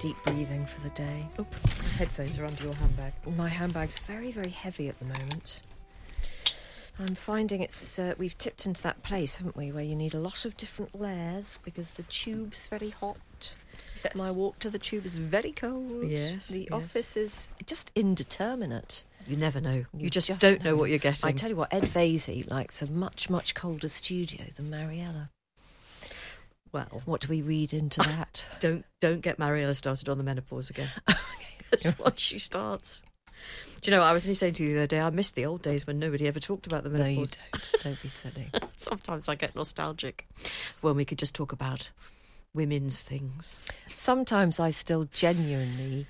Deep breathing for the day. Oh, headphones are under your handbag. My handbag's very, very heavy at the moment. I'm finding it's uh, we've tipped into that place, haven't we, where you need a lot of different layers because the tube's very hot. Yes. My walk to the tube is very cold. Yes, The yes. office is just indeterminate. You never know. You, You just, just don't know know. what you're getting. I tell you what, Ed Vaizey likes a much, much colder studio than Mariella. Well, What do we read into that? don't don't get Mariella started on the menopause again. That's once she starts. Do you know? I was only saying to you the other day. I miss the old days when nobody ever talked about the menopause. no, you don't. Don't be silly. Sometimes I get nostalgic when we could just talk about women's things. Sometimes I still genuinely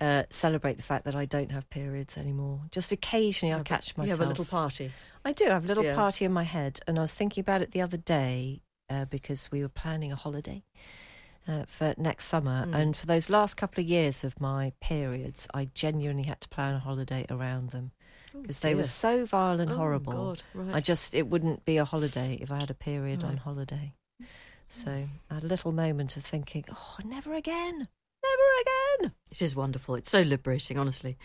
uh, celebrate the fact that I don't have periods anymore. Just occasionally but catch You myself. have a little party. I do. I have a little Yeah. party in my head, and I was thinking about it the other day uh, because we were planning a holiday uh, for next summer, Mm. and for those last couple of years of my periods, I genuinely had to plan a holiday around them because they were so vile and Oh, horrible. God, right. I just it wouldn't be a holiday if I had a period on holiday. So I had a little moment of thinking, oh, never again, never again. It is wonderful. It's so liberating, honestly.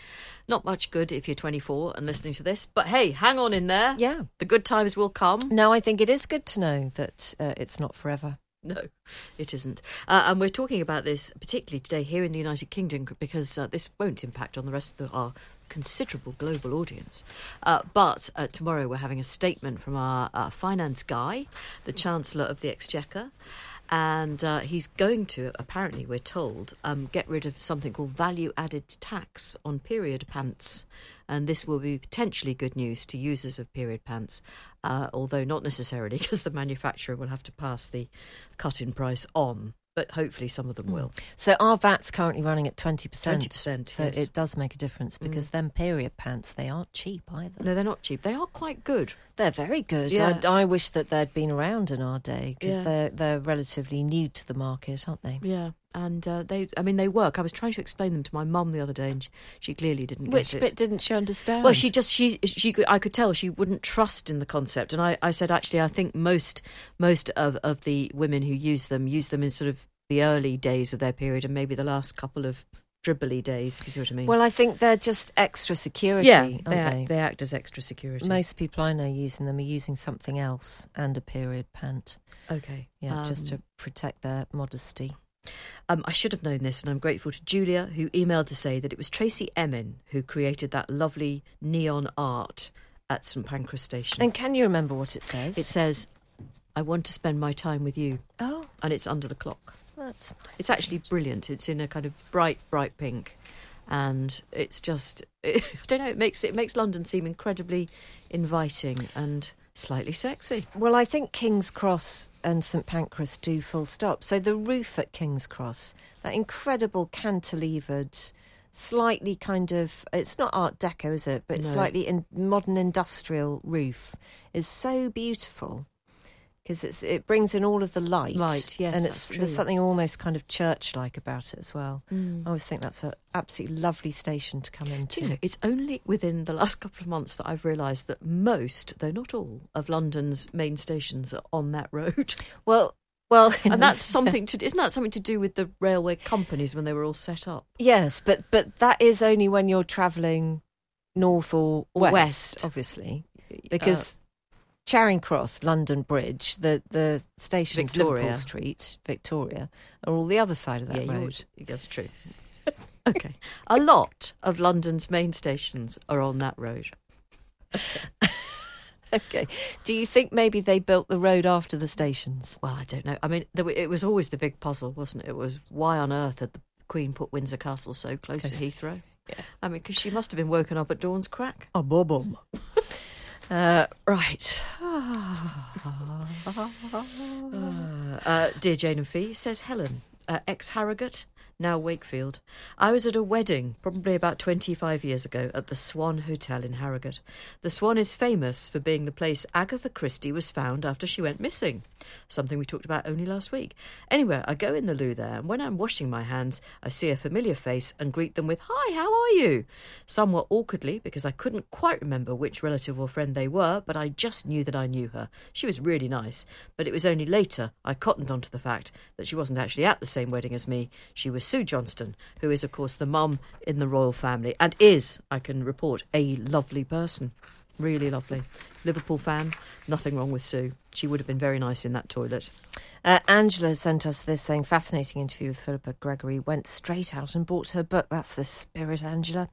Not much good if you're 24 and listening to this, but hey, hang on in there. Yeah. The good times will come. No, I think it is good to know that uh, it's not forever. No, it isn't. Uh, and we're talking about this particularly today here in the United Kingdom because uh, this won't impact on the rest of the, our considerable global audience. Uh, but uh, tomorrow we're having a statement from our finance guy, the Chancellor of the Exchequer. And uh, he's going to, apparently, we're told, um, get rid of something called value added tax on period pants. And this will be potentially good news to users of period pants, uh, although not necessarily because the manufacturer will have to pass the cut in price on. But hopefully, some of them hmm. will. So our VAT's currently running at twenty percent. 20%, So yes. it does make a difference mm. because them period pants they aren't cheap either. No, they're not cheap. They are quite good. They're very good. Yeah. I, I wish that they'd been around in our day because Yeah. they're they're relatively new to the market, aren't they? Yeah, and uh, they, I mean, they work. I was trying to explain them to my mum the other day, and she, she clearly didn't Which get it. bit didn't she understand? Well, she just she she could, I could tell she wouldn't trust in the concept, and I, I said actually I think most most of, of the women who use them use them in sort of the early days of their period and maybe the last couple of dribbly days. If you see what I mean? Well, I think they're just extra security, yeah, aren't they they? act, they act as extra security. Most people I know using them are using something else and a period pant. okay, Yeah, just to Um, protect their modesty. Um, I should have known this, and I'm grateful to Julia, who emailed to say that it was Tracey Emin who created that lovely neon art at St Pancras Station. And can you remember what it says? it says, "I want to spend my time with you," oh, and it's under the clock. that's nice. It's actually brilliant. It's in a kind of bright, bright pink, and it's just I don't know. It makes it makes London seem incredibly inviting and slightly sexy. Well, I think King's Cross and St Pancras do full stop. So the roof at King's Cross, that incredible cantilevered, slightly kind of, it's not Art Deco, is it? But No. slightly in, modern industrial roof is so beautiful. Because it brings in all of the light, Light, yes, and it's there's something almost kind of church-like about it as well. Mm. I always think that's an absolutely lovely station to come into. You know, it's only within the last couple of months that I've realised that most, though not all, of London's main stations are on that road. Well, Well, and that's something to isn't that something to do with the railway companies when they were all set up? yes, but but that is only when you're travelling north or west, west. obviously, because Charing Cross, London Bridge, the the stations Victoria. Liverpool Street, Victoria, are all the other side of that yeah, road. that's true. okay, a lot of London's main stations are on that road. Okay. Do you think maybe they built the road after the stations? Well, I don't know. I mean, there, it was always the big puzzle, wasn't it? It was why on earth had the Queen put Windsor Castle so close to Heathrow? Yeah. I mean, because she must have been woken up at dawn's crack. Boom, boom. uh, right. Uh, dear Jane and Fi, says Helen, uh, ex Harrogate, now Wakefield. I was at a wedding, probably about 25 years ago, at the Swan Hotel in Harrogate. The Swan is famous for being the place Agatha Christie was found after she went missing, something we talked about only last week. Anyway, I go in the loo there, and when I'm washing my hands, I see a familiar face and greet them with, Hi, how are you? Somewhat awkwardly, because I couldn't quite remember which relative or friend they were, but I just knew that I knew her. She was really nice, but it was only later I cottoned onto the fact that she wasn't actually at the same wedding as me. She was Sue Johnston, who is, of course, the mum in the Royle Family and is, I can report, a lovely person. Really lovely. Liverpool fan, nothing wrong with Sue. She would have been very nice in that toilet. Uh, Angela sent us this saying, fascinating interview with Philippa Gregory. Went straight out and bought her book. That's the spirit, Angela.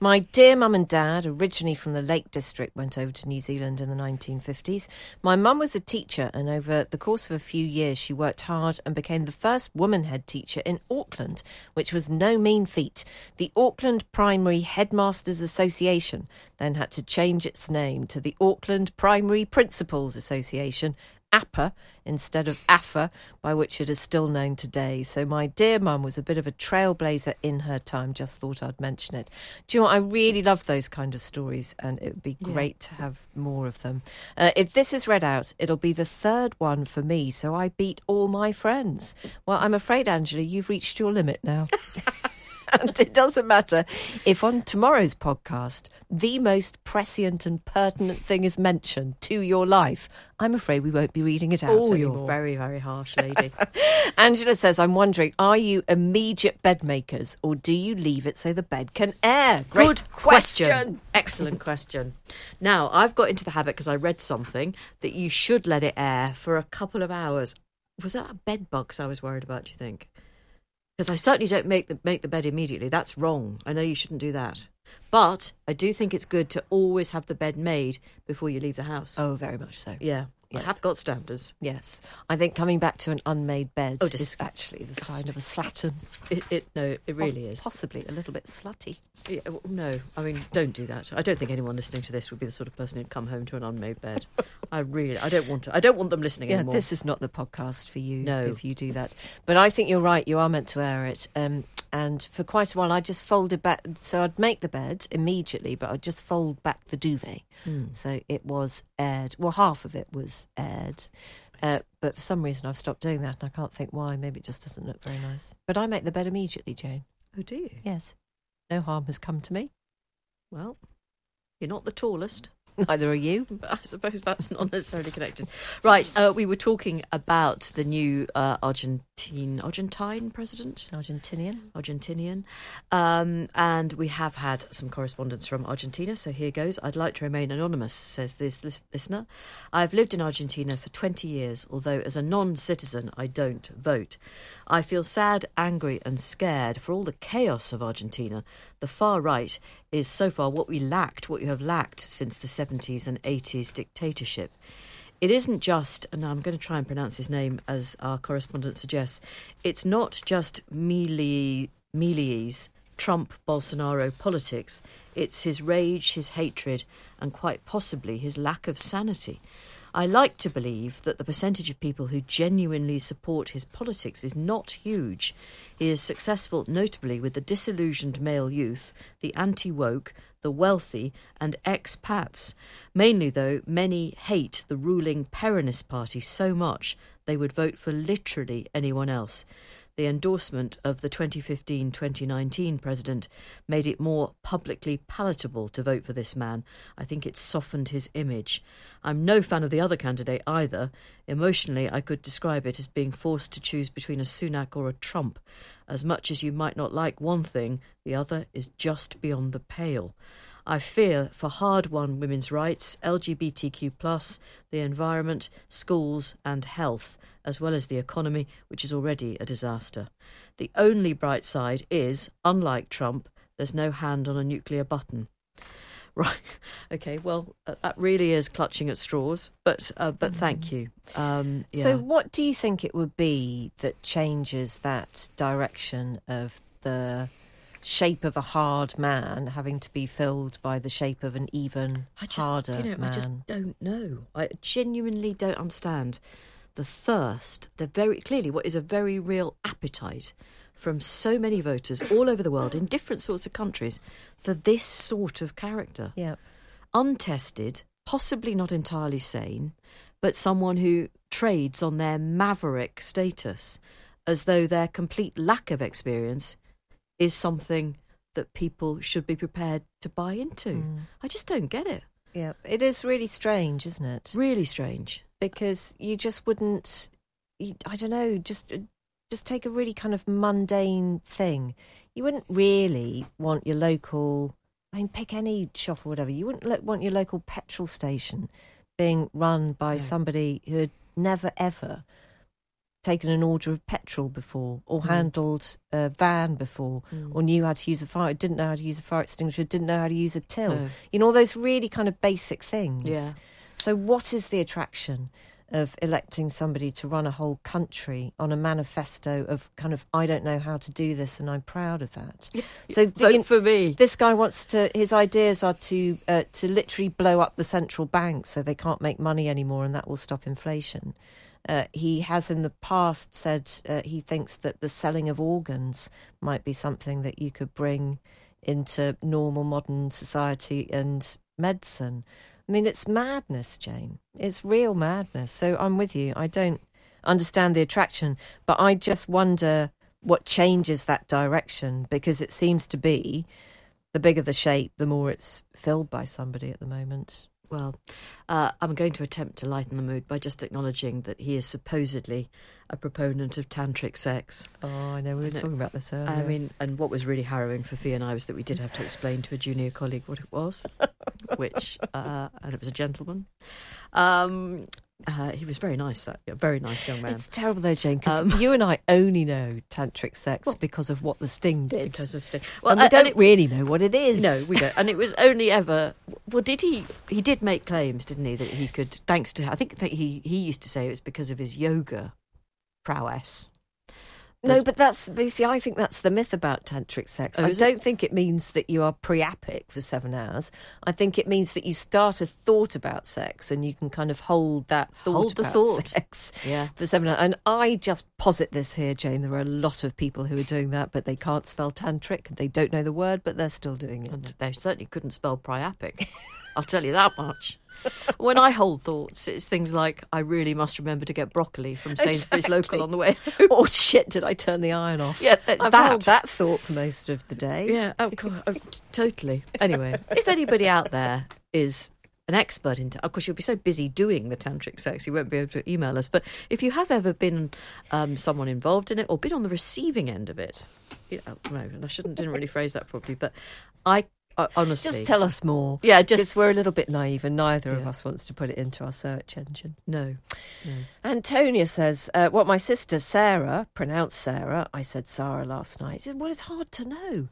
My dear mum and dad, originally from the Lake District, went over to New Zealand in the 1950s. My mum was a teacher, and over the course of a few years, she worked hard and became the first woman head teacher in Auckland, which was no mean feat. The Auckland Primary Headmasters Association then had to change its name to the Auckland Primary Principals Association. APA instead of AFA, by which it is still known today. So, my dear mum was a bit of a trailblazer in her time. Just thought I'd mention it. Do you know what? I really love those kind of stories, and it would be great to have more of them. Uh, if this is read out, it'll be the third one for me, so I beat all my friends. Well, I'm afraid, Angela, you've reached your limit now. and it doesn't matter if on tomorrow's podcast the most prescient and pertinent thing is mentioned to your life. I'm afraid we won't be reading it out Oh, anymore. you're very, very harsh, lady. Angela says, "I'm wondering, are you immediate bed makers, or do you leave it so the bed can air?" Great Good question. Excellent question. Now, I've got into the habit because I read something that you should let it air for a couple of hours. Was that bed bugs I was worried about, do you think? Because I certainly don't make the make the bed immediately. That's wrong. I know you shouldn't do that. But I do think it's good to always have the bed made before you leave the house. Oh, very much so. Yeah. I Yes. have got standards. Yes, I think coming back to an unmade bed Oh, is actually the sign of a slattern. It, it no, it really is. Possibly a little bit slutty. Yeah, well, no, I mean, don't do that. I don't think anyone listening to this would be the sort of person who'd come home to an unmade bed. I really, I don't want to. I don't want them listening Yeah, anymore. this is not the podcast for you No. if you do that. But I think you're right. You are meant to air it. Um, and for quite a while, I just folded back. So I'd make the bed immediately, but I'd just fold back the duvet. Hmm. So it was aired. Well, half of it was aired. Uh, but for some reason, I've stopped doing that, and I can't think why. Maybe it just doesn't look very nice. But I make the bed immediately, Jane. Oh, do you? Yes. No harm has come to me. Well, you're not the tallest. Neither are you. But I suppose that's not necessarily connected. Right, uh, we were talking about the new uh, Argentine Argentine president. Argentinian. Argentinian. Um, and we have had some correspondence from Argentina, so here goes. I'd like to remain anonymous, says this lis- listener. I've lived in Argentina for 20 years, although as a non citizen, I don't vote. I feel sad, angry, and scared for all the chaos of Argentina. The far right is so far what we lacked, what you have lacked since the 70s and 80s dictatorship. It isn't just, and I'm going to try and pronounce his name as our correspondent suggests, it's not just Milei's Trump Bolsonaro politics, it's his rage, his hatred, and quite possibly his lack of sanity. I like to believe that the percentage of people who genuinely support his politics is not huge. He is successful notably with the disillusioned male youth, the anti woke, the wealthy, and expats. Mainly, though, many hate the ruling Peronist party so much they would vote for literally anyone else. The endorsement of the 2015 2019 president made it more publicly palatable to vote for this man. I think it softened his image. I'm no fan of the other candidate either. Emotionally, I could describe it as being forced to choose between a Sunak or a Trump. As much as you might not like one thing, the other is just beyond the pale. I fear for hard won women's rights, LGBTQ, the environment, schools, and health, as well as the economy, which is already a disaster. The only bright side is, unlike Trump, there's no hand on a nuclear button. Right. Okay. Well, uh, that really is clutching at straws. But uh, but thank you. Um, yeah. So, what do you think it would be that changes that direction of the shape of a hard man having to be filled by the shape of an even I just, harder you know, man? I just don't know. I genuinely don't understand the thirst, the very clearly what is a very real appetite from so many voters all over the world in different sorts of countries for this sort of character. yeah. Untested, possibly not entirely sane, but someone who trades on their maverick status as though their complete lack of experience is something that people should be prepared to buy into. Mm. I just don't get it. Yeah. It is really strange, isn't it? Really strange. because you just wouldn't you, i don't know just just take a really kind of mundane thing you wouldn't really want your local i mean pick any shop or whatever you wouldn't lo- want your local petrol station being run by somebody who had never ever taken an order of petrol before or Mm. handled a van before Mm. or knew how to use a fire didn't know how to use a fire extinguisher didn't know how to use a till No. you know all those really kind of basic things Yeah. so, what is the attraction of electing somebody to run a whole country on a manifesto of kind of, I don't know how to do this and I'm proud of that? So, the- Vote for me. this guy wants to, his ideas are to, uh, to literally blow up the central bank so they can't make money anymore and that will stop inflation. Uh, he has in the past said uh, he thinks that the selling of organs might be something that you could bring into normal modern society and medicine. I mean, it's madness, Jane. It's real madness. So I'm with you. I don't understand the attraction, but I just wonder what changes that direction because it seems to be the bigger the shape, the more it's filled by somebody at the moment. Well, uh, I'm going to attempt to lighten the mood by just acknowledging that he is supposedly a proponent of tantric sex. Oh, I know. We were know. talking about this earlier. I mean, and what was really harrowing for Fi and I was that we did have to explain to a junior colleague what it was, which, uh, and it was a gentleman. Um, uh, he was very nice, that very nice young man. it's terrible though, Jane, because Um, you and I only know tantric sex because of what the sting did. because of Sting. and we uh, don't it- really know what it is. No, we don't. And it was only ever. Well, did he? He did make claims, didn't he, that he could, thanks to. I think that he he used to say it was because of his yoga prowess. No, but that's but you see, I think that's the myth about tantric sex. Oh, I don't think it means that you are priapic for seven hours. I think it means that you start a thought about sex and you can kind of hold that thought Hold the thought. sex Yeah. for seven hours. And I just posit this here, Jane. There are a lot of people who are doing that, but they can't spell tantric. They don't know the word, but they're still doing And it. they certainly couldn't spell priapic. I'll tell you that much. When I hold thoughts, it's things like I really must remember to get broccoli from Sainsbury's Exactly. local on the way. oh shit! Did I turn the iron off? Yeah, that's I've that. held that thought for most of the day. Yeah, oh, oh, totally. Anyway, if anybody out there is an expert in, of course, you'll be so busy doing the tantric sex, you won't be able to email us. But if you have ever been um, someone involved in it or been on the receiving end of it, you know, no, I shouldn't didn't really phrase that properly, but I honestly Just tell us more. Yeah, Because just we're a little bit naive, and neither of us wants to put it into our search engine. no, no. Antonia says, uh, What my sister Sarah, pronounced Sarah, I said Sarah last night. Well, it's hard to know.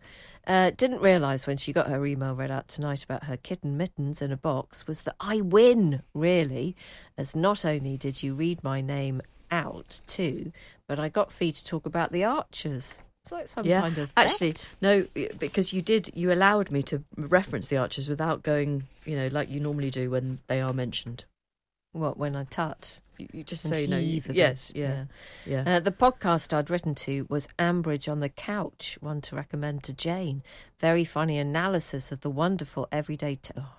Uh, didn't realise when she got her email read out tonight about her kitten mittens in a box was that I win, really, as not only did you read my name out too, but I got Fi to talk about the archers. It's like some yeah, kind of actually, bet. no, because you did, you allowed me to reference the archers without going, you know, like you normally do when they are mentioned. What, when I tut? You just And so you know. you- heave a bit, yes, yeah, yeah. Uh, the podcast I'd written to was Ambridge on the Couch, one to recommend to Jane. Very funny analysis of the wonderful everyday. T- oh,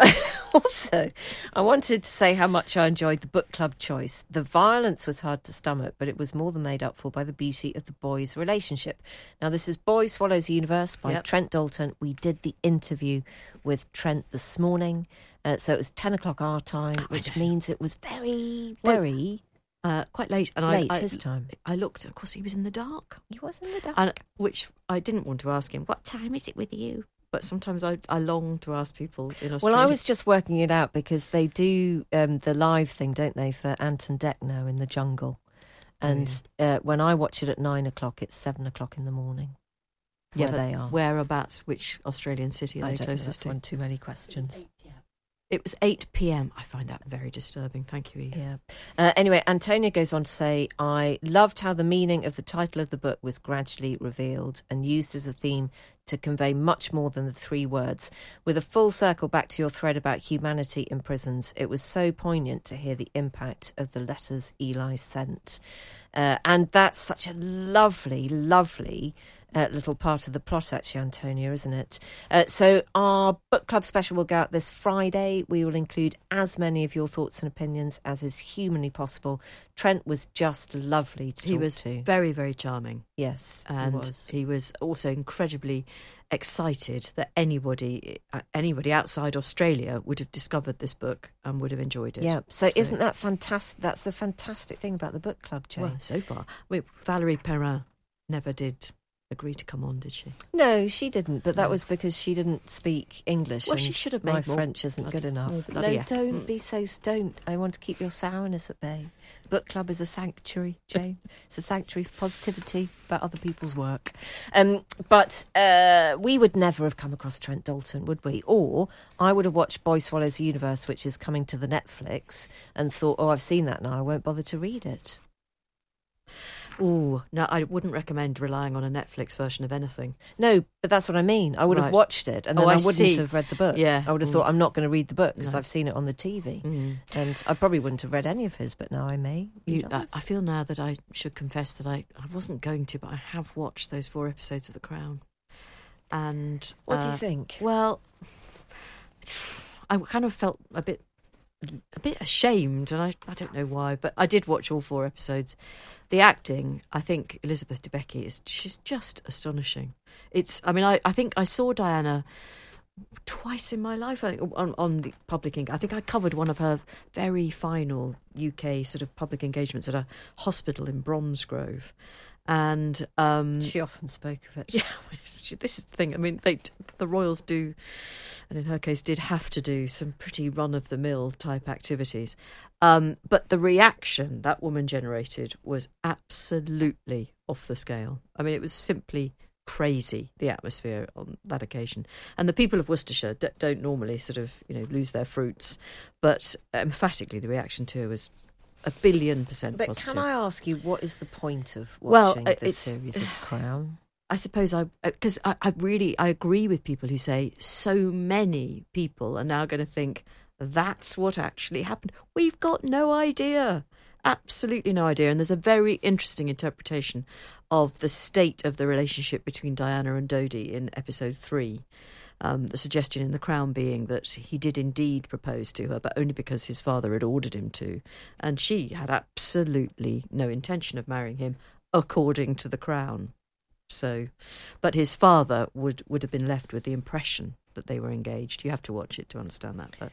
also, I wanted to say how much I enjoyed the book club choice. The violence was hard to stomach, but it was more than made up for by the beauty of the boys' relationship. Now, this is Boy Swallows the Universe by Yep. Trent Dalton. We did the interview with Trent this morning. Uh, so it was 10 o'clock our time, which means it was very, Very uh, quite late, and late I, I his time. I looked. Of course, he was in the dark, He was in the dark. and which I didn't want to ask him. What time is it with you? But sometimes I, I long to ask people in Australia. Well, I was just working it out because they do um, the live thing, don't they, for Ant and Dec now in the jungle. Oh, And uh, when I watch it at nine o'clock, it's seven o'clock in the morning. yeah, where they are. whereabouts? Which Australian city are I they closest to? one too many questions. It was eight p.m. I find that very disturbing. Thank you, Eve. Yeah. Uh, anyway, Antonia goes on to say, I loved how the meaning of the title of the book was gradually revealed and used as a theme to convey much more than the three words. With a full circle back to your thread about humanity in prisons, it was so poignant to hear the impact of the letters Eli sent. Uh, and that's such a lovely, lovely uh, little part of the plot, actually, Antonia, isn't it? Uh, so, our book club special will go out this Friday. We will include as many of your thoughts and opinions as is humanly possible. Trent was just lovely to He talk was to. very, very charming. Yes, and he was. he was also incredibly excited that anybody uh, anybody outside Australia would have discovered this book and would have enjoyed it. Yeah. So, So- isn't that fantastic? That's the fantastic thing about the book club, Jane. Well, so far, Valerie Perrin never did agree to come on, did she? No, she didn't. But that No. was because she didn't speak English. Well, she should have My French isn't good enough. No, effort. don't be so stoned. I want to keep your sourness at bay. Book club is a sanctuary, Jane. it's a sanctuary for positivity about other people's work. Um, but uh, we would never have come across Trent Dalton, would we? Or I would have watched Boy Swallows the Universe, which is coming to the Netflix, and thought, oh, I've seen that now. I won't bother to read it. Oh, no, I wouldn't recommend relying on a Netflix version of anything. No, but that's what I mean. I would have watched it, and Oh, then I, I wouldn't see. have read the book. Yeah. I would have Mm. thought I'm not going to read the book because No. I've seen it on the TV, Mm. and I probably wouldn't have read any of his. But now I may. You, I. I feel now that I should confess that I, I wasn't going to, but I have watched those four episodes of The Crown. And what do uh, you think? Well, I kind of felt a bit a bit ashamed, and I, I don't know why, but I did watch all four episodes. The acting, I think Elizabeth Debicki is she's just astonishing. It's, I mean, I, I think I saw Diana twice in my life I think, on, on the public. I think I covered one of her very final UK sort of public engagements at a hospital in Bromsgrove, and um, She often spoke of it. yeah, she- this is the thing. I mean, they the royals do, and in her case, did have to do some pretty run of the mill type activities. Um, but the reaction that woman generated was absolutely off the scale. I mean, it was simply crazy the atmosphere on that occasion. And the people of Worcestershire d- don't normally sort of you know lose their fruits, but emphatically the reaction to her was a billion percent But positive. can I ask you, what is the point of Well, watching uh, this series of The Crown? I suppose I because I, I really I agree with people who say so many people are now going to think that's what actually happened. We've got no idea, absolutely no idea. And there's a very interesting interpretation of the state of the relationship between Diana and Dodi in episode three. Um, the suggestion in The Crown being that he did indeed propose to her, but only because his father had ordered him to, and she had absolutely no intention of marrying him, according to The Crown. So, but his father would would have been left with the impression that they were engaged. You have to watch it to understand that. But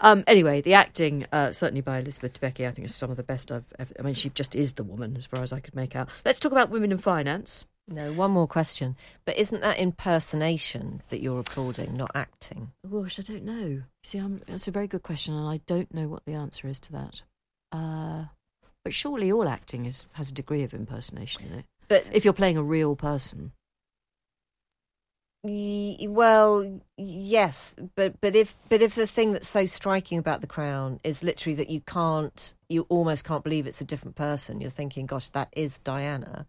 um, anyway, the acting uh, certainly by Elizabeth Debicki, I think, is some of the best I've ever. I mean, she just is the woman as far as I could make out. Let's talk about women in finance. No, one more question. But isn't that impersonation that you're applauding, not acting? Gosh, I don't know. See, I'm, that's a very good question, and I don't know what the answer is to that. Uh, but surely all acting is, has a degree of impersonation in it. But If you're playing a real person, Y- Well, yes, but but if but if the thing that's so striking about the crown is literally that you can't, you almost can't believe it's a different person. You're thinking, "Gosh, that is Diana,"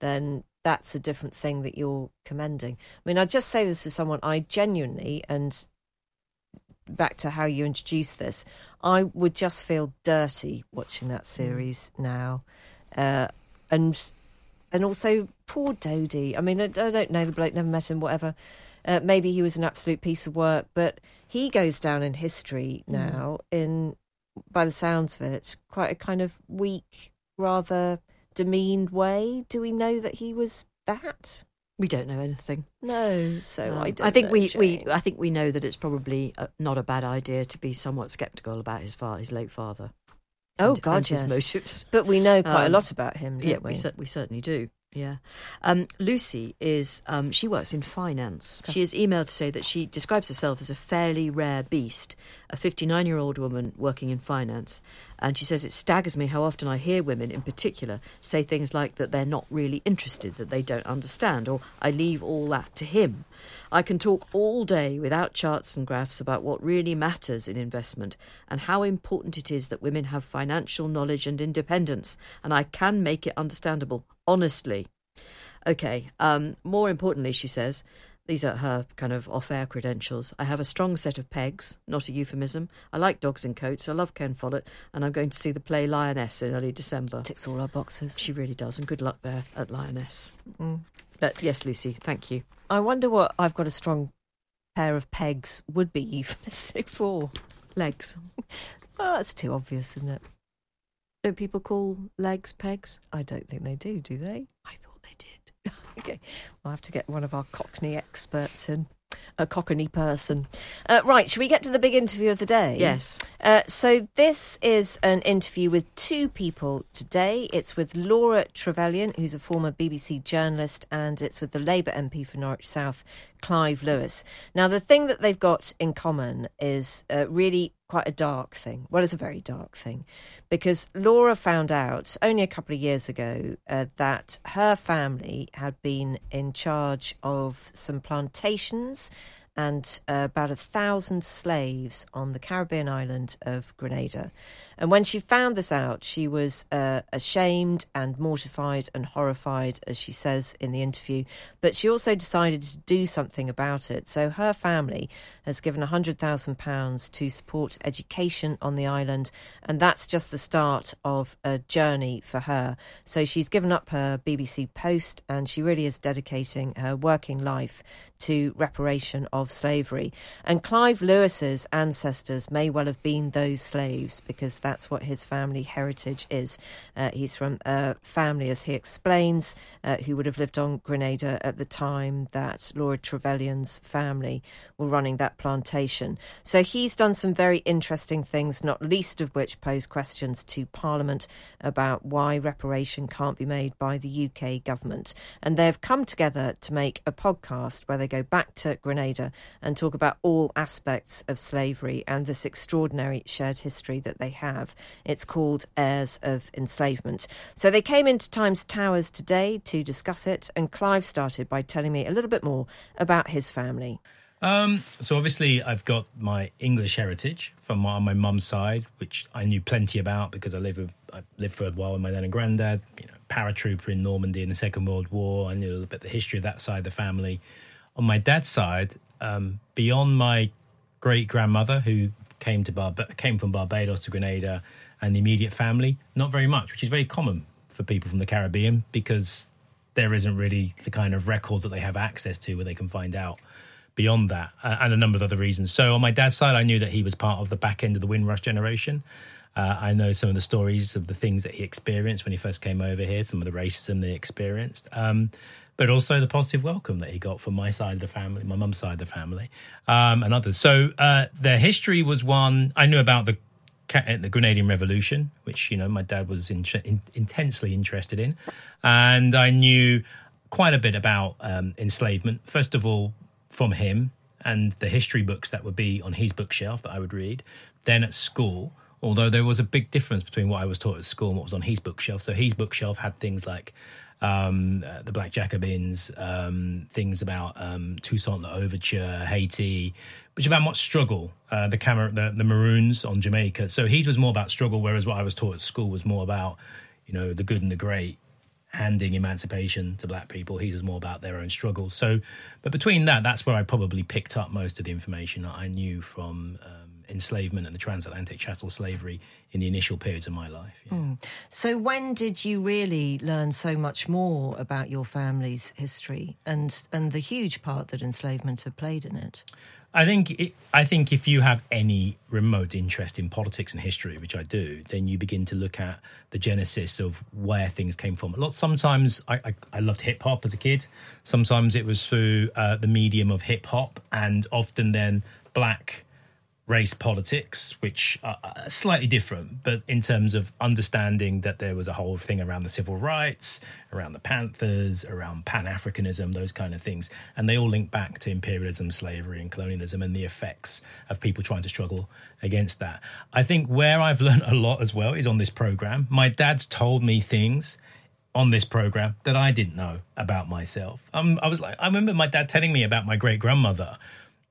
then that's a different thing that you're commending. I mean, I just say this to someone I genuinely and back to how you introduced this, I would just feel dirty watching that series now, uh, and and also poor Dodi. I mean, I, I don't know the bloke, never met him, whatever. Uh, maybe he was an absolute piece of work, but he goes down in history now in, by the sounds of it, quite a kind of weak, rather demeaned way. Do we know that he was that? We don't know anything. No, so Um, I don't. think know, we, we I think we know that it's probably uh, not a bad idea to be somewhat sceptical about his father, his late father. Oh and- God, and his motives. But we know quite a Um, lot about him, don't yeah, we? we cer- we certainly do. Yeah, um, Lucy is um, she works in finance. She has emailed to say that she describes herself as a fairly rare beast, a 59 year old woman working in finance, and she says it staggers me how often I hear women, in particular, say things like that they're not really interested, that they don't understand, or I leave all that to him. I can talk all day without charts and graphs about what really matters in investment and how important it is that women have financial knowledge and independence, and I can make it understandable, honestly. Okay, um, more importantly, she says, these are her kind of off air credentials. I have a strong set of pegs, not a euphemism. I like dogs in coats. I love Ken Follett, and I'm going to see the play Lioness in early December. Ticks all our boxes. She really does, and good luck there at Lioness. Mm. But yes, Lucy, thank you. I wonder what I've got a strong pair of pegs would be euphemistic for. Legs. Oh, that's too obvious, isn't it? Don't people call legs pegs? I don't think they do, do they? I thought they did. Okay, we'll have to get one of our Cockney experts in. A Cockney person. Uh, right, should we get to the big interview of the day? Yes. Uh, so this is an interview with two people today. It's with Laura Trevelyan, who's a former BBC journalist, and it's with the Labour MP for Norwich South, Clive Lewis. Now, the thing that they've got in common is uh, really quite a dark thing. Well, it's a very dark thing because Laura found out only a couple of years ago uh, that her family had been in charge of some plantations and uh, about a thousand slaves on the Caribbean island of Grenada. And when she found this out, she was uh, ashamed and mortified and horrified, as she says in the interview. But she also decided to do something about it. So her family has given £100,000 to support education on the island. And that's just the start of a journey for her. So she's given up her BBC post and she really is dedicating her working life to reparation of slavery. And Clive Lewis's ancestors may well have been those slaves because that's what his family heritage is. Uh, he's from a family, as he explains, uh, who would have lived on Grenada at the time that Laura Trevelyan's family were running that plantation. So he's done some very interesting things, not least of which pose questions to Parliament about why reparation can't be made by the UK government. And they've come together to make a podcast where they go back to Grenada and talk about all aspects of slavery and this extraordinary shared history that they have. It's called Heirs of Enslavement. So they came into Times Towers today to discuss it, and Clive started by telling me a little bit more about his family. Um, so obviously, I've got my English heritage from my, on my mum's side, which I knew plenty about because I lived with, I lived for a while with my dad and granddad. You know, paratrooper in Normandy in the Second World War. I knew a little bit the history of that side of the family. On my dad's side, um, beyond my great grandmother who came to Barb- came from Barbados to Grenada, and the immediate family, not very much, which is very common for people from the Caribbean because there isn't really the kind of records that they have access to where they can find out beyond that, uh, and a number of other reasons. So on my dad's side, I knew that he was part of the back end of the Windrush generation. Uh, I know some of the stories of the things that he experienced when he first came over here, some of the racism they experienced, um, but also the positive welcome that he got from my side of the family, my mum's side of the family, um, and others. So uh, their history was one I knew about the ca- the Grenadian Revolution, which you know my dad was in, in, intensely interested in, and I knew quite a bit about um, enslavement. First of all, from him and the history books that would be on his bookshelf that I would read. Then at school, although there was a big difference between what I was taught at school and what was on his bookshelf. So his bookshelf had things like um, uh, the Black Jacobins, um, things about um, Toussaint L'Ouverture, Haiti, which about much struggle. Uh, the, camera, the the Maroons on Jamaica. So his was more about struggle, whereas what I was taught at school was more about, you know, the good and the great, handing emancipation to black people. His was more about their own struggles. So, but between that, that's where I probably picked up most of the information that I knew from um, enslavement and the transatlantic chattel slavery in the initial periods of my life. Yeah. Mm. So, when did you really learn so much more about your family's history and and the huge part that enslavement had played in it? I think it, I think if you have any remote interest in politics and history, which I do, then you begin to look at the genesis of where things came from. A lot. Sometimes I, I, I loved hip hop as a kid. Sometimes it was through uh, the medium of hip hop, and often then black race politics, which are slightly different, but in terms of understanding that there was a whole thing around the civil rights, around the Panthers, around Pan Africanism, those kind of things. And they all link back to imperialism, slavery, and colonialism and the effects of people trying to struggle against that. I think where I've learned a lot as well is on this program. My dad's told me things on this program that I didn't know about myself. Um, I was like, I remember my dad telling me about my great grandmother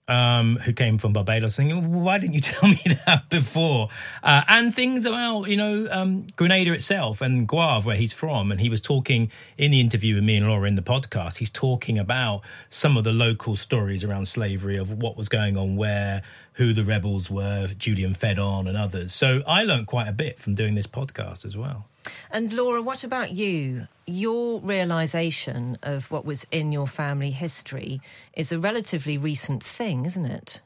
um, who came from Barbados, thinking, why didn't you tell me that before? Uh, and things about, you know, um, Grenada itself and Gouyave, where he's from. And he was talking in the interview with me and Laura in the podcast, he's talking about some of the local stories around slavery, of what was going on where, who the rebels were, Julien Fedon and others. So I learned quite a bit from doing this podcast as well. And Laura, what about you? Your realization of what was in your family history is a relatively recent thing, isn't it?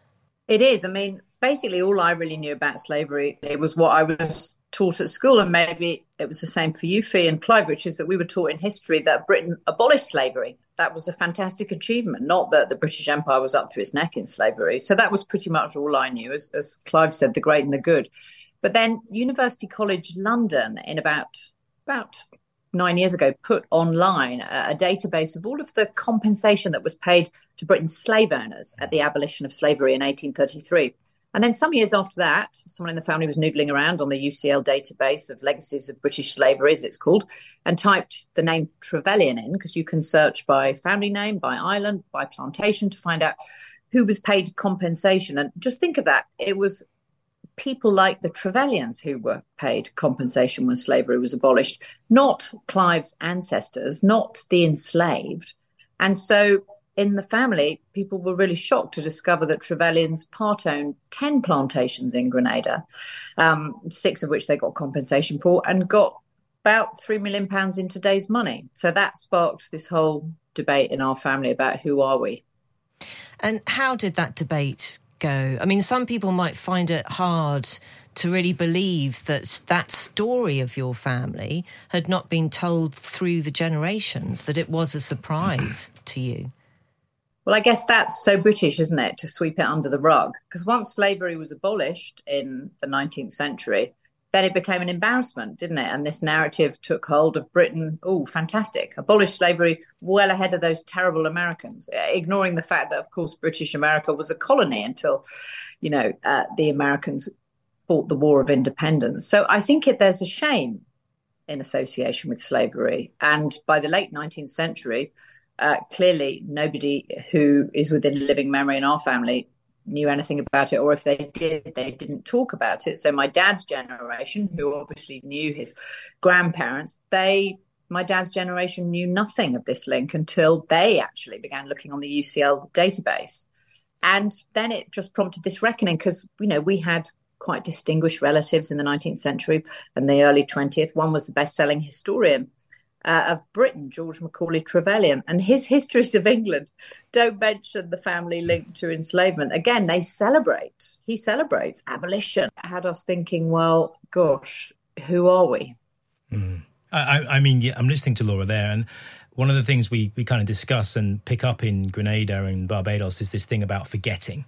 It is. I mean, basically, all I really knew about slavery it was what I was taught at school, and maybe it was the same for you, Fi and Clive, which is that we were taught in history that Britain abolished slavery. That was a fantastic achievement, not that the British Empire was up to its neck in slavery. So that was pretty much all I knew. As, as Clive said, the great and the good. But then University College London, in about about nine years ago, put online a, a, database of all of the compensation that was paid to Britain's slave owners at the mm. abolition of slavery in 1833. And then some years after that, someone in the family was noodling around on the UCL database of legacies of British slavery, as it's called, and typed the name Trevelyan in because you can search by family name, by island, by plantation to find out who was paid compensation. And just think of that. It was people like the Trevelyans who were paid compensation when slavery was abolished, not Clive's ancestors, not the enslaved. And so in the family, people were really shocked to discover that Trevelyans part owned 10 plantations in Grenada, um, six of which they got compensation for, and got about £3 million in today's money. So that sparked this whole debate in our family about who are we. And how did that debate go? I mean, some people might find it hard to really believe that that story of your family had not been told through the generations, that it was a surprise to you. Well, I guess that's so British, isn't it, to sweep it under the rug? Because once slavery was abolished in the 19th century, then it became an embarrassment, didn't it? And this narrative took hold of Britain. Oh, fantastic. Abolished slavery well ahead of those terrible Americans, ignoring the fact that, of course, British America was a colony until, you know, uh, the Americans fought the War of Independence. So I think it, there's a shame in association with slavery. And by the late 19th century, uh, clearly nobody who is within living memory in our family knew anything about it, or if they did, they didn't talk about it. So my dad's generation, who obviously knew his grandparents, they my dad's generation knew nothing of this link until they actually began looking on the UCL database. And then it just prompted this reckoning because, you know, we had quite distinguished relatives in the 19th century and the early 20th. One was the best selling historian uh, of Britain, George Macaulay Trevelyan, and his histories of England don't mention the family linked to enslavement. Again, they celebrate, he celebrates abolition. Had us thinking, well, gosh, who are we? Mm. I, I, mean, yeah, I'm listening to Laura there, and one of the things we, we kind of discuss and pick up in Grenada and Barbados is this thing about forgetting.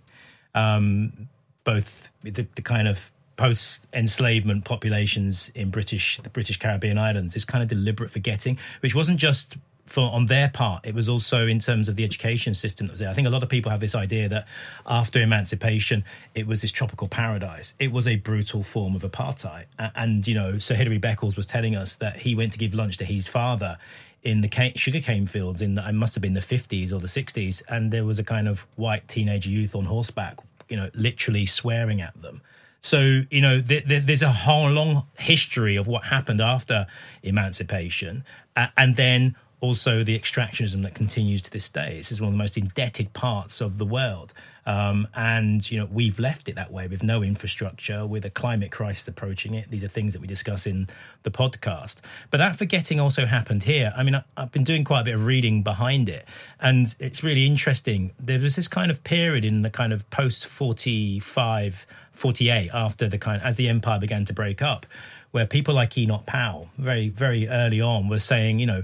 Um, both the, the kind of post enslavement populations in British the British Caribbean islands is kind of deliberate forgetting, which wasn't just for on their part. It was also in terms of the education system that was there. I think a lot of people have this idea that after emancipation, it was this tropical paradise. It was a brutal form of apartheid, and you know, Sir Hilary Beckles was telling us that he went to give lunch to his father in the cane, sugarcane fields in the, it must have been the 50s or the 60s and there was a kind of white teenage youth on horseback you know literally swearing at them So, you know, th- th- there's a whole long history of what happened after emancipation. Uh, and then also the extractionism that continues to this day. This is one of the most indebted parts of the world. Um, and, you know, we've left it that way with no infrastructure, with a climate crisis approaching it. These are things that we discuss in the podcast. But that forgetting also happened here. I mean, I've been doing quite a bit of reading behind it, and it's really interesting. There was this kind of period in the kind of post 45, 48, after the kind, as the empire began to break up, where people like Enoch Powell, very, very early on, were saying, you know,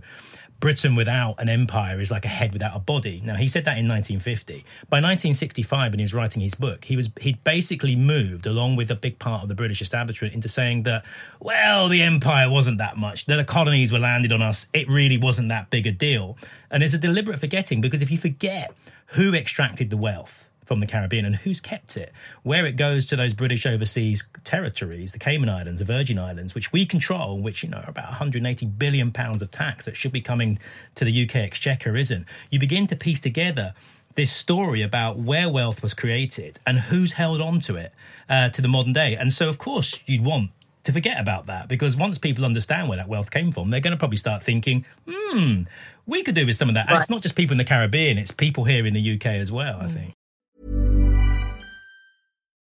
Britain without an empire is like a head without a body. Now he said that in 1950. By 1965, when he was writing his book, he was he'd basically moved along with a big part of the British establishment into saying that well, the empire wasn't that much. That The colonies were landed on us. It really wasn't that big a deal. And it's a deliberate forgetting because if you forget who extracted the wealth from the Caribbean and who's kept it, where it goes to those British overseas territories, the Cayman Islands, the Virgin Islands, which we control, which, you know, are about 180 billion pounds of tax that should be coming to the UK exchequer isn't. You begin to piece together this story about where wealth was created and who's held on to it uh, to the modern day. And so, of course, you'd want to forget about that because once people understand where that wealth came from, they're going to probably start thinking, hmm, we could do with some of that. And it's not just people in the Caribbean, it's people here in the UK as well, I think.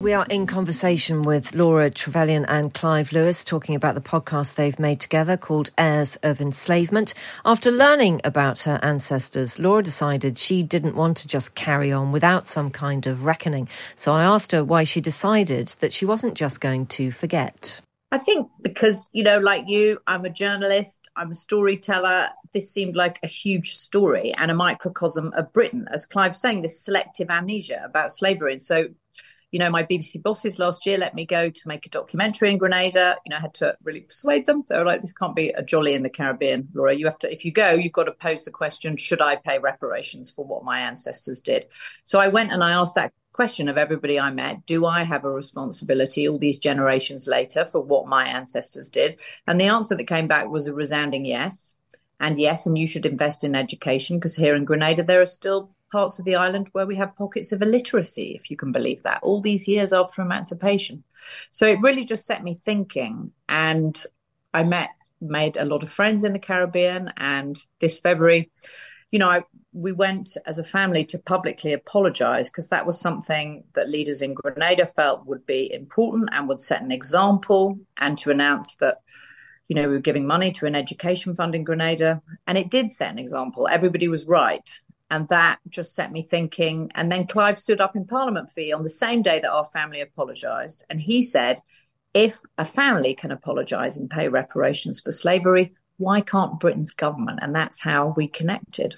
We are in conversation with Laura Trevelyan and Clive Lewis talking about the podcast they've made together called Heirs of Enslavement. After learning about her ancestors, Laura decided she didn't want to just carry on without some kind of reckoning. So I asked her why she decided that she wasn't just going to forget. I think because, you know, like you, I'm a journalist, I'm a storyteller. This seemed like a huge story and a microcosm of Britain, as Clive's saying, this selective amnesia about slavery. And so you know, my BBC bosses last year let me go to make a documentary in Grenada. You know, I had to really persuade them. They were like, this can't be a jolly in the Caribbean, Laura. You have to, if you go, you've got to pose the question, should I pay reparations for what my ancestors did? So I went and I asked that question of everybody I met do I have a responsibility all these generations later for what my ancestors did? And the answer that came back was a resounding yes. And yes, and you should invest in education because here in Grenada, there are still parts of the island where we have pockets of illiteracy, if you can believe that, all these years after emancipation. So it really just set me thinking. And I met, made a lot of friends in the Caribbean. And this February, you know, I, we went as a family to publicly apologize because that was something that leaders in Grenada felt would be important and would set an example, and to announce that you know, we were giving money to an education fund in Grenada, and it did set an example. Everybody was right. And that just set me thinking. And then Clive stood up in Parliament for you on the same day that our family apologised. And he said, if a family can apologise and pay reparations for slavery, why can't Britain's government? And that's how we connected.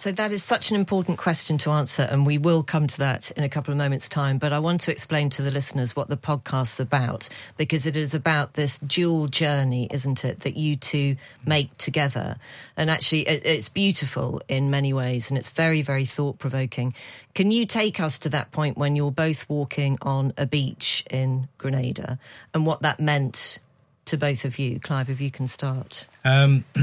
So that is such an important question to answer, and we will come to that in a couple of moments' time. But I want to explain to the listeners what the podcast's about, because it is about this dual journey, isn't it, that you two make together. And actually, it's beautiful in many ways, and it's very, very thought provoking. Can you take us to that point when you're both walking on a beach in Grenada and what that meant to both of you? Clive, if you can start. Um,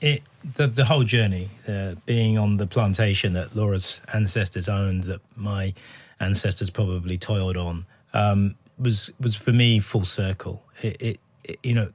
it the the whole journey, uh, being on the plantation that Laura's ancestors owned, that my ancestors probably toiled on, um, was was for me full circle. It, it, it, you know,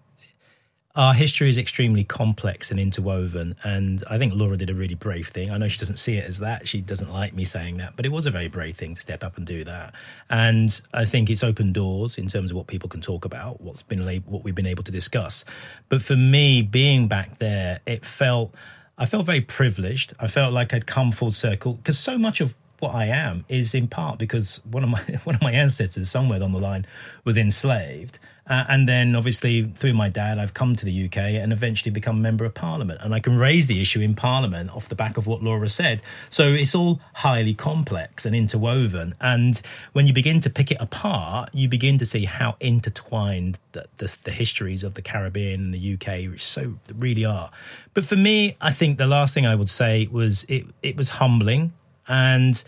our history is extremely complex and interwoven, and I think Laura did a really brave thing. I know she doesn't see it as that; she doesn't like me saying that, but it was a very brave thing to step up and do that. And I think it's opened doors in terms of what people can talk about, what's been what we've been able to discuss. But for me, being back there, it felt I felt very privileged. I felt like I'd come full circle because so much of what I am is in part because one of my one of my ancestors somewhere on the line was enslaved, uh, and then obviously through my dad, I've come to the UK and eventually become a member of Parliament, and I can raise the issue in Parliament off the back of what Laura said. So it's all highly complex and interwoven, and when you begin to pick it apart, you begin to see how intertwined the, the, the histories of the Caribbean and the UK, which so really are. But for me, I think the last thing I would say was it it was humbling and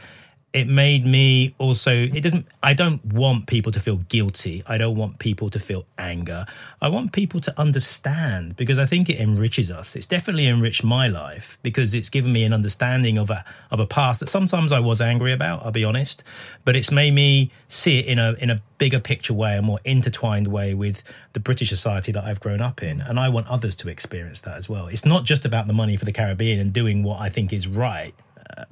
it made me also it doesn't i don't want people to feel guilty. I don't want people to feel anger. I want people to understand because i think it enriches us. It's definitely enriched my life because it's given me an understanding of a of a past that sometimes i was angry about i'll be honest but it's made me see it in a in a bigger picture way a more intertwined way with the british society that i've grown up in. And i want others to experience that as well. It's not just about the money for the caribbean and doing what i think is right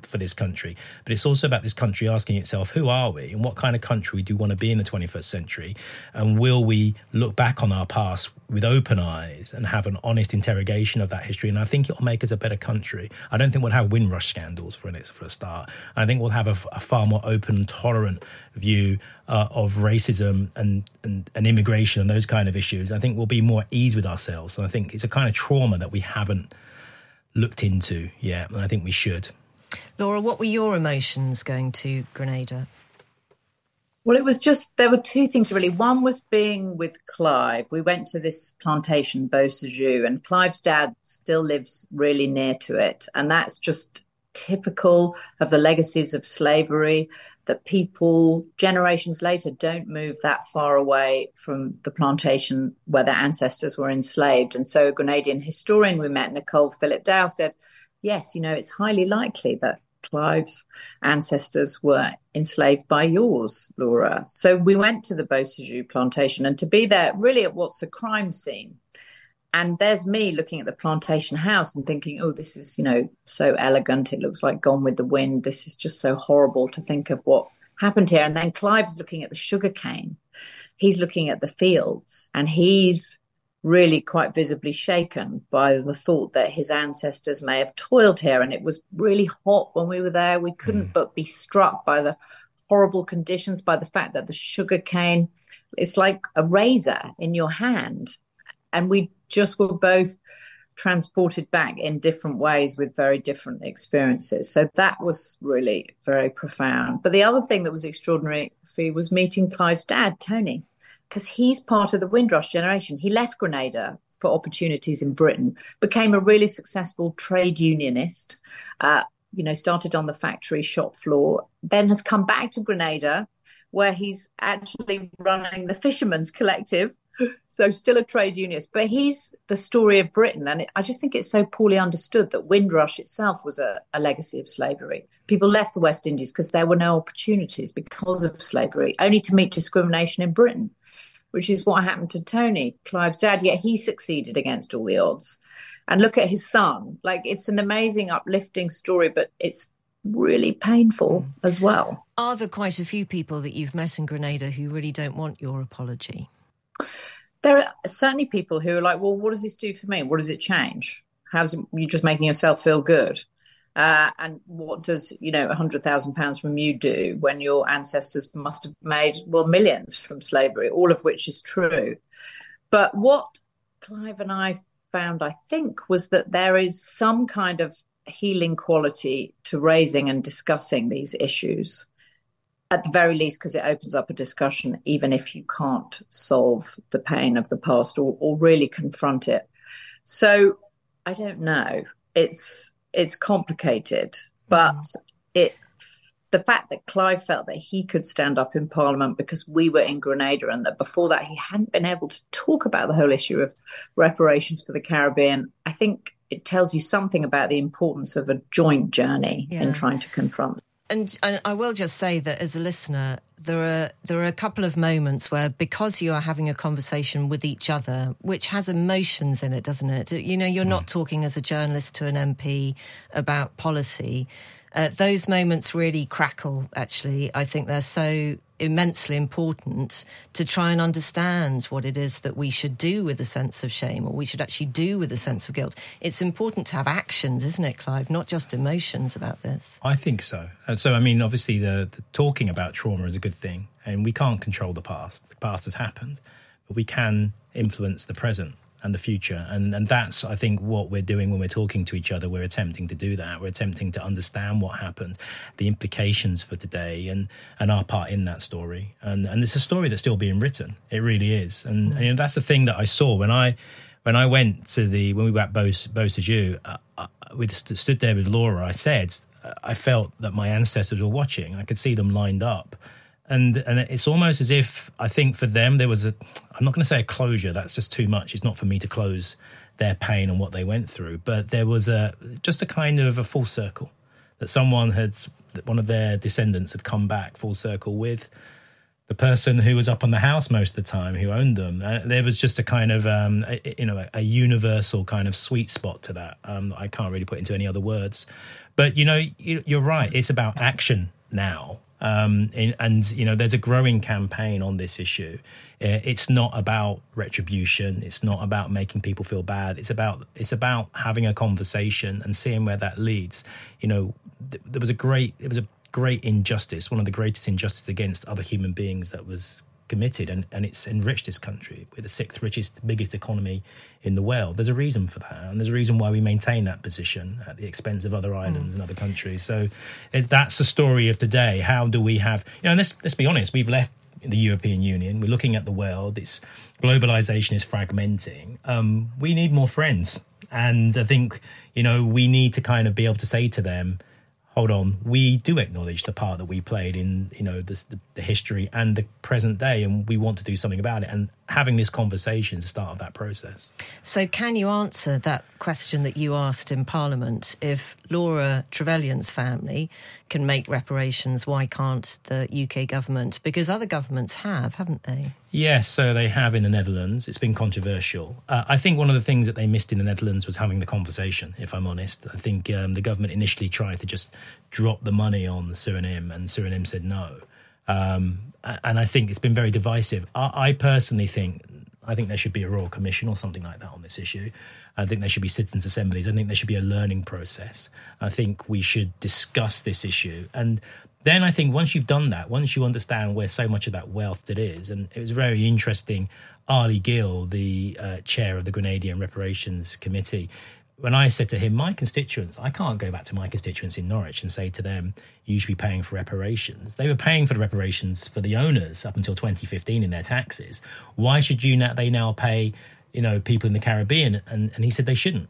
for this country. But it's also about this country asking itself, who are we and what kind of country do we want to be in the 21st century? And will we look back on our past with open eyes and have an honest interrogation of that history? And I think it'll make us a better country. I don't think we'll have Windrush scandals for, it, for a start. I think we'll have a, a far more open, and tolerant view uh, of racism and, and, and immigration and those kind of issues. I think we'll be more at ease with ourselves. And I think it's a kind of trauma that we haven't looked into yet, and I think we should. Laura, what were your emotions going to Grenada? Well, it was just, there were two things really. One was being with Clive. We went to this plantation, Beausejour, and Clive's dad still lives really near to it. And that's just typical of the legacies of slavery that people generations later don't move that far away from the plantation where their ancestors were enslaved. And so, a Grenadian historian we met, Nicole Phillip-Dowe, said, Yes, you know, it's highly likely that Clive's ancestors were enslaved by yours, Laura. So we went to the Beausejour plantation and to be there really at what's a crime scene. And there's me looking at the plantation house and thinking, oh, this is, you know, so elegant. It looks like Gone with the Wind. This is just so horrible to think of what happened here. And then Clive's looking at the sugar cane. He's looking at the fields and he's really quite visibly shaken by the thought that his ancestors may have toiled here. And it was really hot when we were there. We couldn't mm. but be struck by the horrible conditions, by the fact that the sugar cane, it's like a razor in your hand. And we just were both transported back in different ways with very different experiences. So that was really very profound. But the other thing that was extraordinary for me was meeting Clive's dad, Tony because he's part of the Windrush generation. He left Grenada for opportunities in Britain, became a really successful trade unionist, uh, you know, started on the factory shop floor, then has come back to Grenada, where he's actually running the Fishermen's Collective. So, still a trade unionist, but he's the story of Britain. And it, I just think it's so poorly understood that Windrush itself was a, a legacy of slavery. People left the West Indies because there were no opportunities because of slavery, only to meet discrimination in Britain which is what happened to Tony, Clive's dad. Yet he succeeded against all the odds. And look at his son. Like it's an amazing, uplifting story, but it's really painful mm. as well. Are there quite a few people that you've met in Grenada who really don't want your apology? There are certainly people who are like, well, what does this do for me? What does it change? How's it, you just making yourself feel good? Uh, and what does you know a hundred thousand pounds from you do when your ancestors must have made well millions from slavery, all of which is true. But what Clive and I found, I think, was that there is some kind of healing quality to raising and discussing these issues. At the very least because it opens up a discussion even if you can't solve the pain of the past or, or really confront it. So i don't know. It's it's complicated but mm. it the fact that Clive felt that he could stand up in Parliament because we were in Grenada and that before that he hadn't been able to talk about the whole issue of reparations for the Caribbean, I think it tells you something about the importance of a joint journey yeah. in trying to confront. And, and I will just say that as a listener, there are there are a couple of moments where because you are having a conversation with each other, which has emotions in it, doesn't it? You know, you're not mm. talking as a journalist to an MP about policy uh, those moments really crackle, actually. I think they're so immensely important to try and understand what it is that we should do with a sense of shame or we should actually do with a sense of guilt. It's important to have actions, isn't it, Clive? Not just emotions about this. I think so. So, I mean, obviously, the, the talking about trauma is a good thing, and we can't control the past. The past has happened, but we can influence the present and the future. And and that's I think what we're doing when we're talking to each other. We're attempting to do that. We're attempting to understand what happened, the implications for today, and and our part in that story. And and it's a story that's still being written. It really is. And, and you know, that's the thing that I saw when I when I went to the when we were at Beau Beausejour, uh, uh, we stood there with Laura. I said I felt that my ancestors were watching. I could see them lined up and and it's almost as if I think for them there was a I'm not going to say a closure that's just too much. It's not for me to close their pain and what they went through. But there was a just a kind of a full circle that someone had that one of their descendants had come back full circle with the person who was up on the house most of the time who owned them. Uh, there was just a kind of um, a, you know a, a, universal kind of sweet spot to that. Um, I can't really put into any other words. But you know you're right. It's about action now um, and you know, there's a growing campaign on this issue. Uh, it's not about retribution. It's not about making people feel bad. It's about it's about having a conversation and seeing where that leads. You know, th- there was a great it was a great injustice, one of the greatest injustices against other human beings that was committed and, and it's enriched this country. We're the sixth richest, biggest economy in the world. There's a reason for that. And there's a reason why we maintain that position at the expense of other islands mm. and other countries. So that's the story of today. How do we have, you know, let's, let's be honest, we've left the European Union. We're looking at the world. It's globalization is fragmenting. Um, we need more friends. And I think, you know, we need to kind of be able to say to them, hold on, we do acknowledge the part that we played in, you know, the, the, the, history and the present day, and we want to do something about it. And having this conversation is the start of that process. So, can you answer that question that you asked in Parliament? If Laura Trevelyan's family can make reparations, why can't the UK government? Because other governments have, haven't they? Yes, so they have in the Netherlands. It's been controversial. Uh, I think one of the things that they missed in the Netherlands was having the conversation, if I'm honest. I think um, the government initially tried to just drop the money on Suriname, and Suriname said no. Um, and I think it's been very divisive. I, I, personally think I think there should be a royal commission or something like that on this issue. I think there should be citizens' assemblies. I think there should be a learning process. I think we should discuss this issue. And then I think once you've done that, once you understand where so much of that wealth it is, and it was very interesting. Arley Gill, the uh, chair of the Grenadian Reparations Committee, when I said to him, my constituents, I can't go back to my constituents in Norwich and say to them, you should be paying for reparations. They were paying for the reparations for the owners up until 2015 in their taxes. Why should you now, they now pay, you know, people in the Caribbean? And, and he said they shouldn't.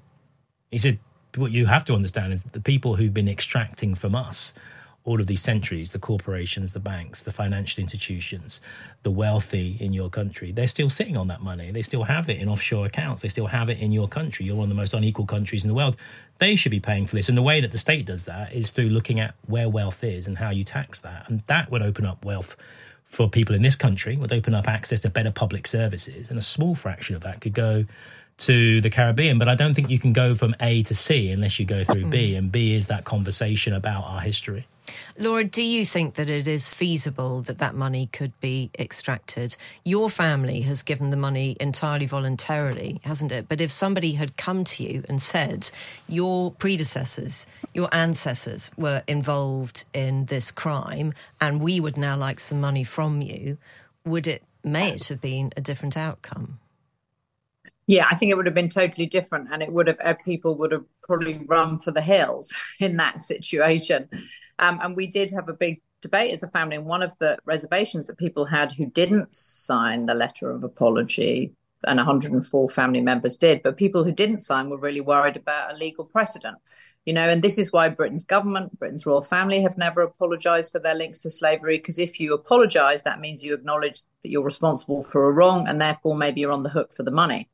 He said, what you have to understand is that the people who've been extracting from us all of these centuries, the corporations, the banks, the financial institutions, the wealthy in your country, they're still sitting on that money. They still have it in offshore accounts. They still have it in your country. You're one of the most unequal countries in the world. They should be paying for this. And the way that the state does that is through looking at where wealth is and how you tax that. And that would open up wealth for people in this country, would open up access to better public services. And a small fraction of that could go to the Caribbean, but I don't think you can go from A to C unless you go through B, mm-hmm. and B is that conversation about our history. Laura, do you think that it is feasible that that money could be extracted? Your family has given the money entirely voluntarily, hasn't it? But if somebody had come to you and said, your predecessors, your ancestors were involved in this crime, and we would now like some money from you, would it, may it have been a different outcome? Yeah, I think it would have been totally different, and it would have uh, people would have probably run for the hills in that situation. Um, and we did have a big debate as a family, and one of the reservations that people had who didn't sign the letter of apology, and 104 family members did, but people who didn't sign were really worried about a legal precedent. You know, and this is why Britain's government, Britain's royal family have never apologized for their links to slavery, because if you apologize, that means you acknowledge that you're responsible for a wrong and therefore maybe you're on the hook for the money.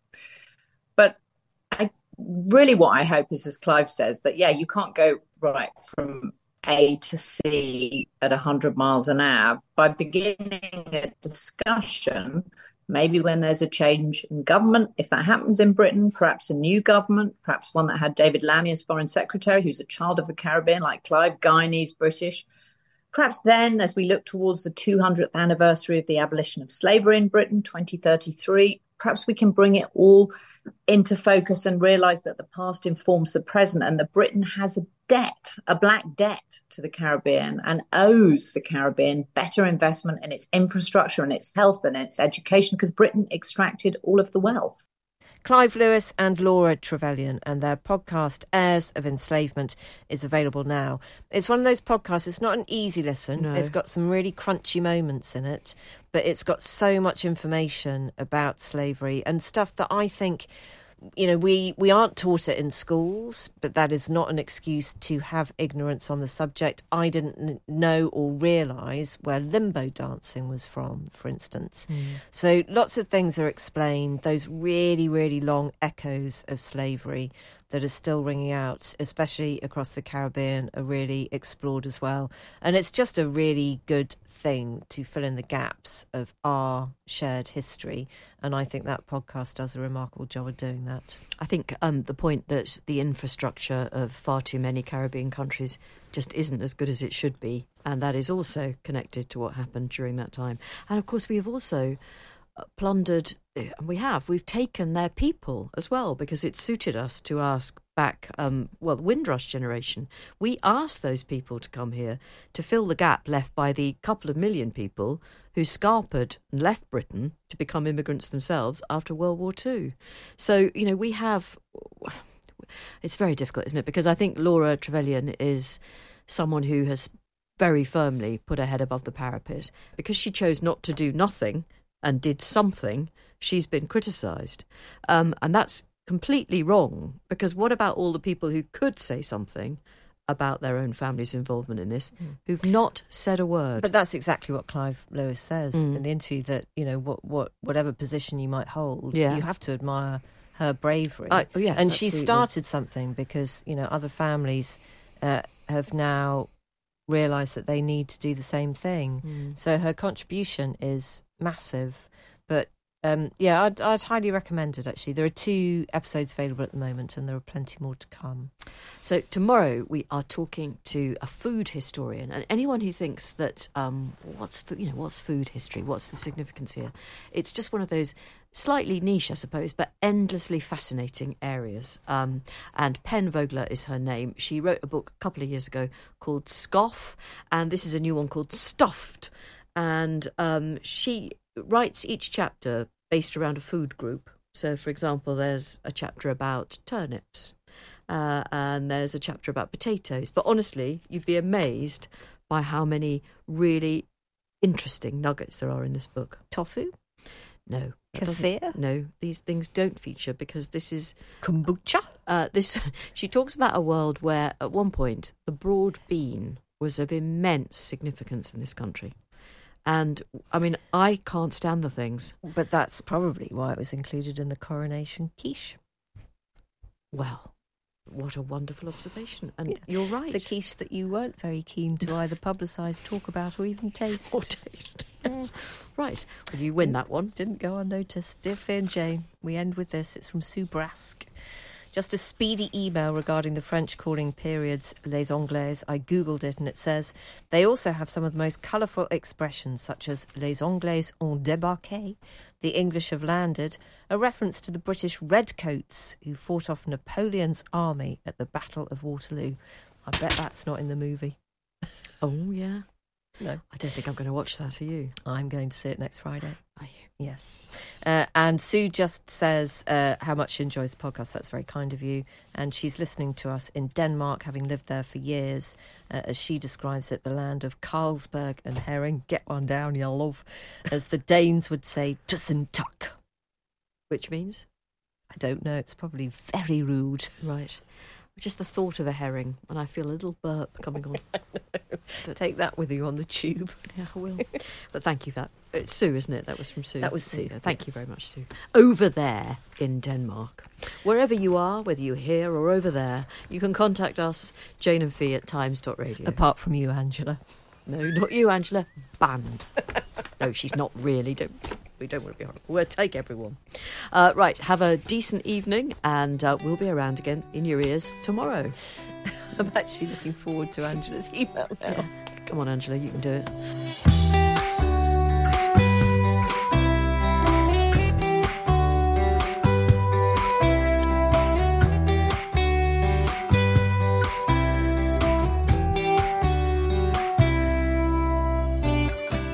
Really what I hope is, as Clive says, that yeah, you can't go right from A to C at 100 miles an hour by beginning a discussion Maybe when there's a change in government, if that happens in Britain, perhaps a new government, perhaps one that had David Lammy as foreign secretary, who's a child of the Caribbean, like Clive, Guyanese, British. Perhaps then, as we look towards the 200th anniversary of the abolition of slavery in Britain, 2033, perhaps we can bring it all into focus and realize that the past informs the present and that Britain has a debt, a black debt to the Caribbean and owes the Caribbean better investment in its infrastructure and its health and its education because Britain extracted all of the wealth. Clive Lewis and Laura Trevelyan and their podcast Heirs of Enslavement is available now. It's one of those podcasts, it's not an easy listen. No. It's got some really crunchy moments in it, but it's got so much information about slavery and stuff that I think you know, we, we aren't taught it in schools, but that is not an excuse to have ignorance on the subject. I didn't know or realise where limbo dancing was from, for instance. Mm. So lots of things are explained, those really, really long echoes of slavery that are still ringing out, especially across the Caribbean, are really explored as well. And it's just a really good thing to fill in the gaps of our shared history. And I think that podcast does a remarkable job of doing that. I think um, the point that the infrastructure of far too many Caribbean countries just isn't as good as it should be. And that is also connected to what happened during that time. And of course, we have also plundered, and we have, we've taken their people as well because it suited us to ask back, um, well, the Windrush generation. We asked those people to come here to fill the gap left by the couple of million people who scarpered and left Britain to become immigrants themselves after World War II. So, you know, we have. It's very difficult, isn't it? Because I think Laura Trevelyan is someone who has very firmly put her head above the parapet because she chose not to do nothing and did something, she's been criticised. Um, and that's completely wrong because what about all the people who could say something about their own family's involvement in this mm. who've not said a word? But that's exactly what Clive Lewis says mm. in the interview that, you know, what, what, whatever position you might hold, yeah. you have to admire her bravery. Uh, yes, and absolutely. she started something because, you know, other families uh, have now realised that they need to do the same thing. Mm. So her contribution is massive. But um, yeah, I'd, I'd highly recommend it actually. There are two episodes available at the moment, and there are plenty more to come. So, tomorrow we are talking to a food historian, and anyone who thinks that um, what's you know what's food history, what's the significance here? It's just one of those slightly niche, I suppose, but endlessly fascinating areas. Um, and Pen Vogler is her name. She wrote a book a couple of years ago called Scoff, and this is a new one called Stuffed and um, she writes each chapter based around a food group. So, for example, there's a chapter about turnips, uh, and there's a chapter about potatoes. But honestly, you'd be amazed by how many really interesting nuggets there are in this book. Tofu? No. Kefir? No, these things don't feature because this is kombucha. Uh, this she talks about a world where, at one point, the broad bean was of immense significance in this country. And I mean, I can't stand the things. But that's probably why it was included in the coronation quiche. Well, what a wonderful observation. And yeah. you're right. The quiche that you weren't very keen to either publicise, talk about, or even taste. Or taste. Yes. right. Well, you win that one. Didn't go unnoticed. Dear and Jane, we end with this. It's from Sue Brask. Just a speedy email regarding the French calling periods les Anglais. I googled it and it says they also have some of the most colourful expressions, such as les Anglais ont débarqué, the English have landed, a reference to the British redcoats who fought off Napoleon's army at the Battle of Waterloo. I bet that's not in the movie. oh, yeah. No. I don't think I'm going to watch that. Are you? I'm going to see it next Friday. Are you? Yes. Uh, and Sue just says uh, how much she enjoys the podcast. That's very kind of you. And she's listening to us in Denmark, having lived there for years. Uh, as she describes it, the land of Carlsberg and herring. Get one down, you love. As the Danes would say, tusen tuck. Which means? I don't know. It's probably very rude. Right. Just the thought of a herring, and I feel a little burp coming on. Take that with you on the tube. Yeah, I will. but thank you that. It's Sue, isn't it? That was from Sue. That was Sue, Yeah, thank you very much, Sue. Over there in Denmark. Wherever you are, whether you're here or over there, you can contact us, Jane and Fi at times.radio. Apart from you, Angela. No, not you, Angela. Banned. no, she's not really. Don't we don't want to be horrible. We'll take everyone. Uh, right, have a decent evening, and uh, we'll be around again in your ears tomorrow. I'm actually looking forward to Angela's email now. Come on, Angela, you can do it.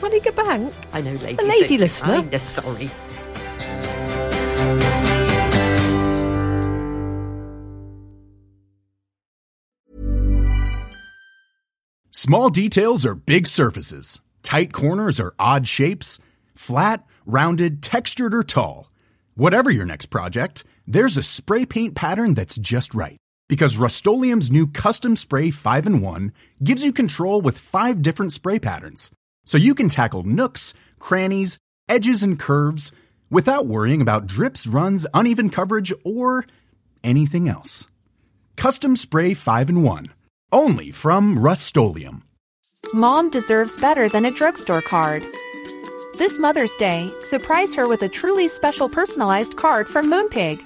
Running a bank? I know, ladies. A lady don't- listener. I know, sorry. Small details are big surfaces. Tight corners are odd shapes. Flat, rounded, textured, or tall. Whatever your next project, there's a spray paint pattern that's just right. Because Rust new Custom Spray 5 in 1 gives you control with five different spray patterns. So you can tackle nooks, crannies, edges, and curves without worrying about drips, runs, uneven coverage, or anything else. Custom Spray 5 in 1. Only from Rust Mom deserves better than a drugstore card. This Mother's Day, surprise her with a truly special personalized card from Moonpig.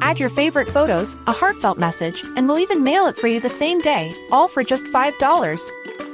Add your favorite photos, a heartfelt message, and we'll even mail it for you the same day, all for just $5.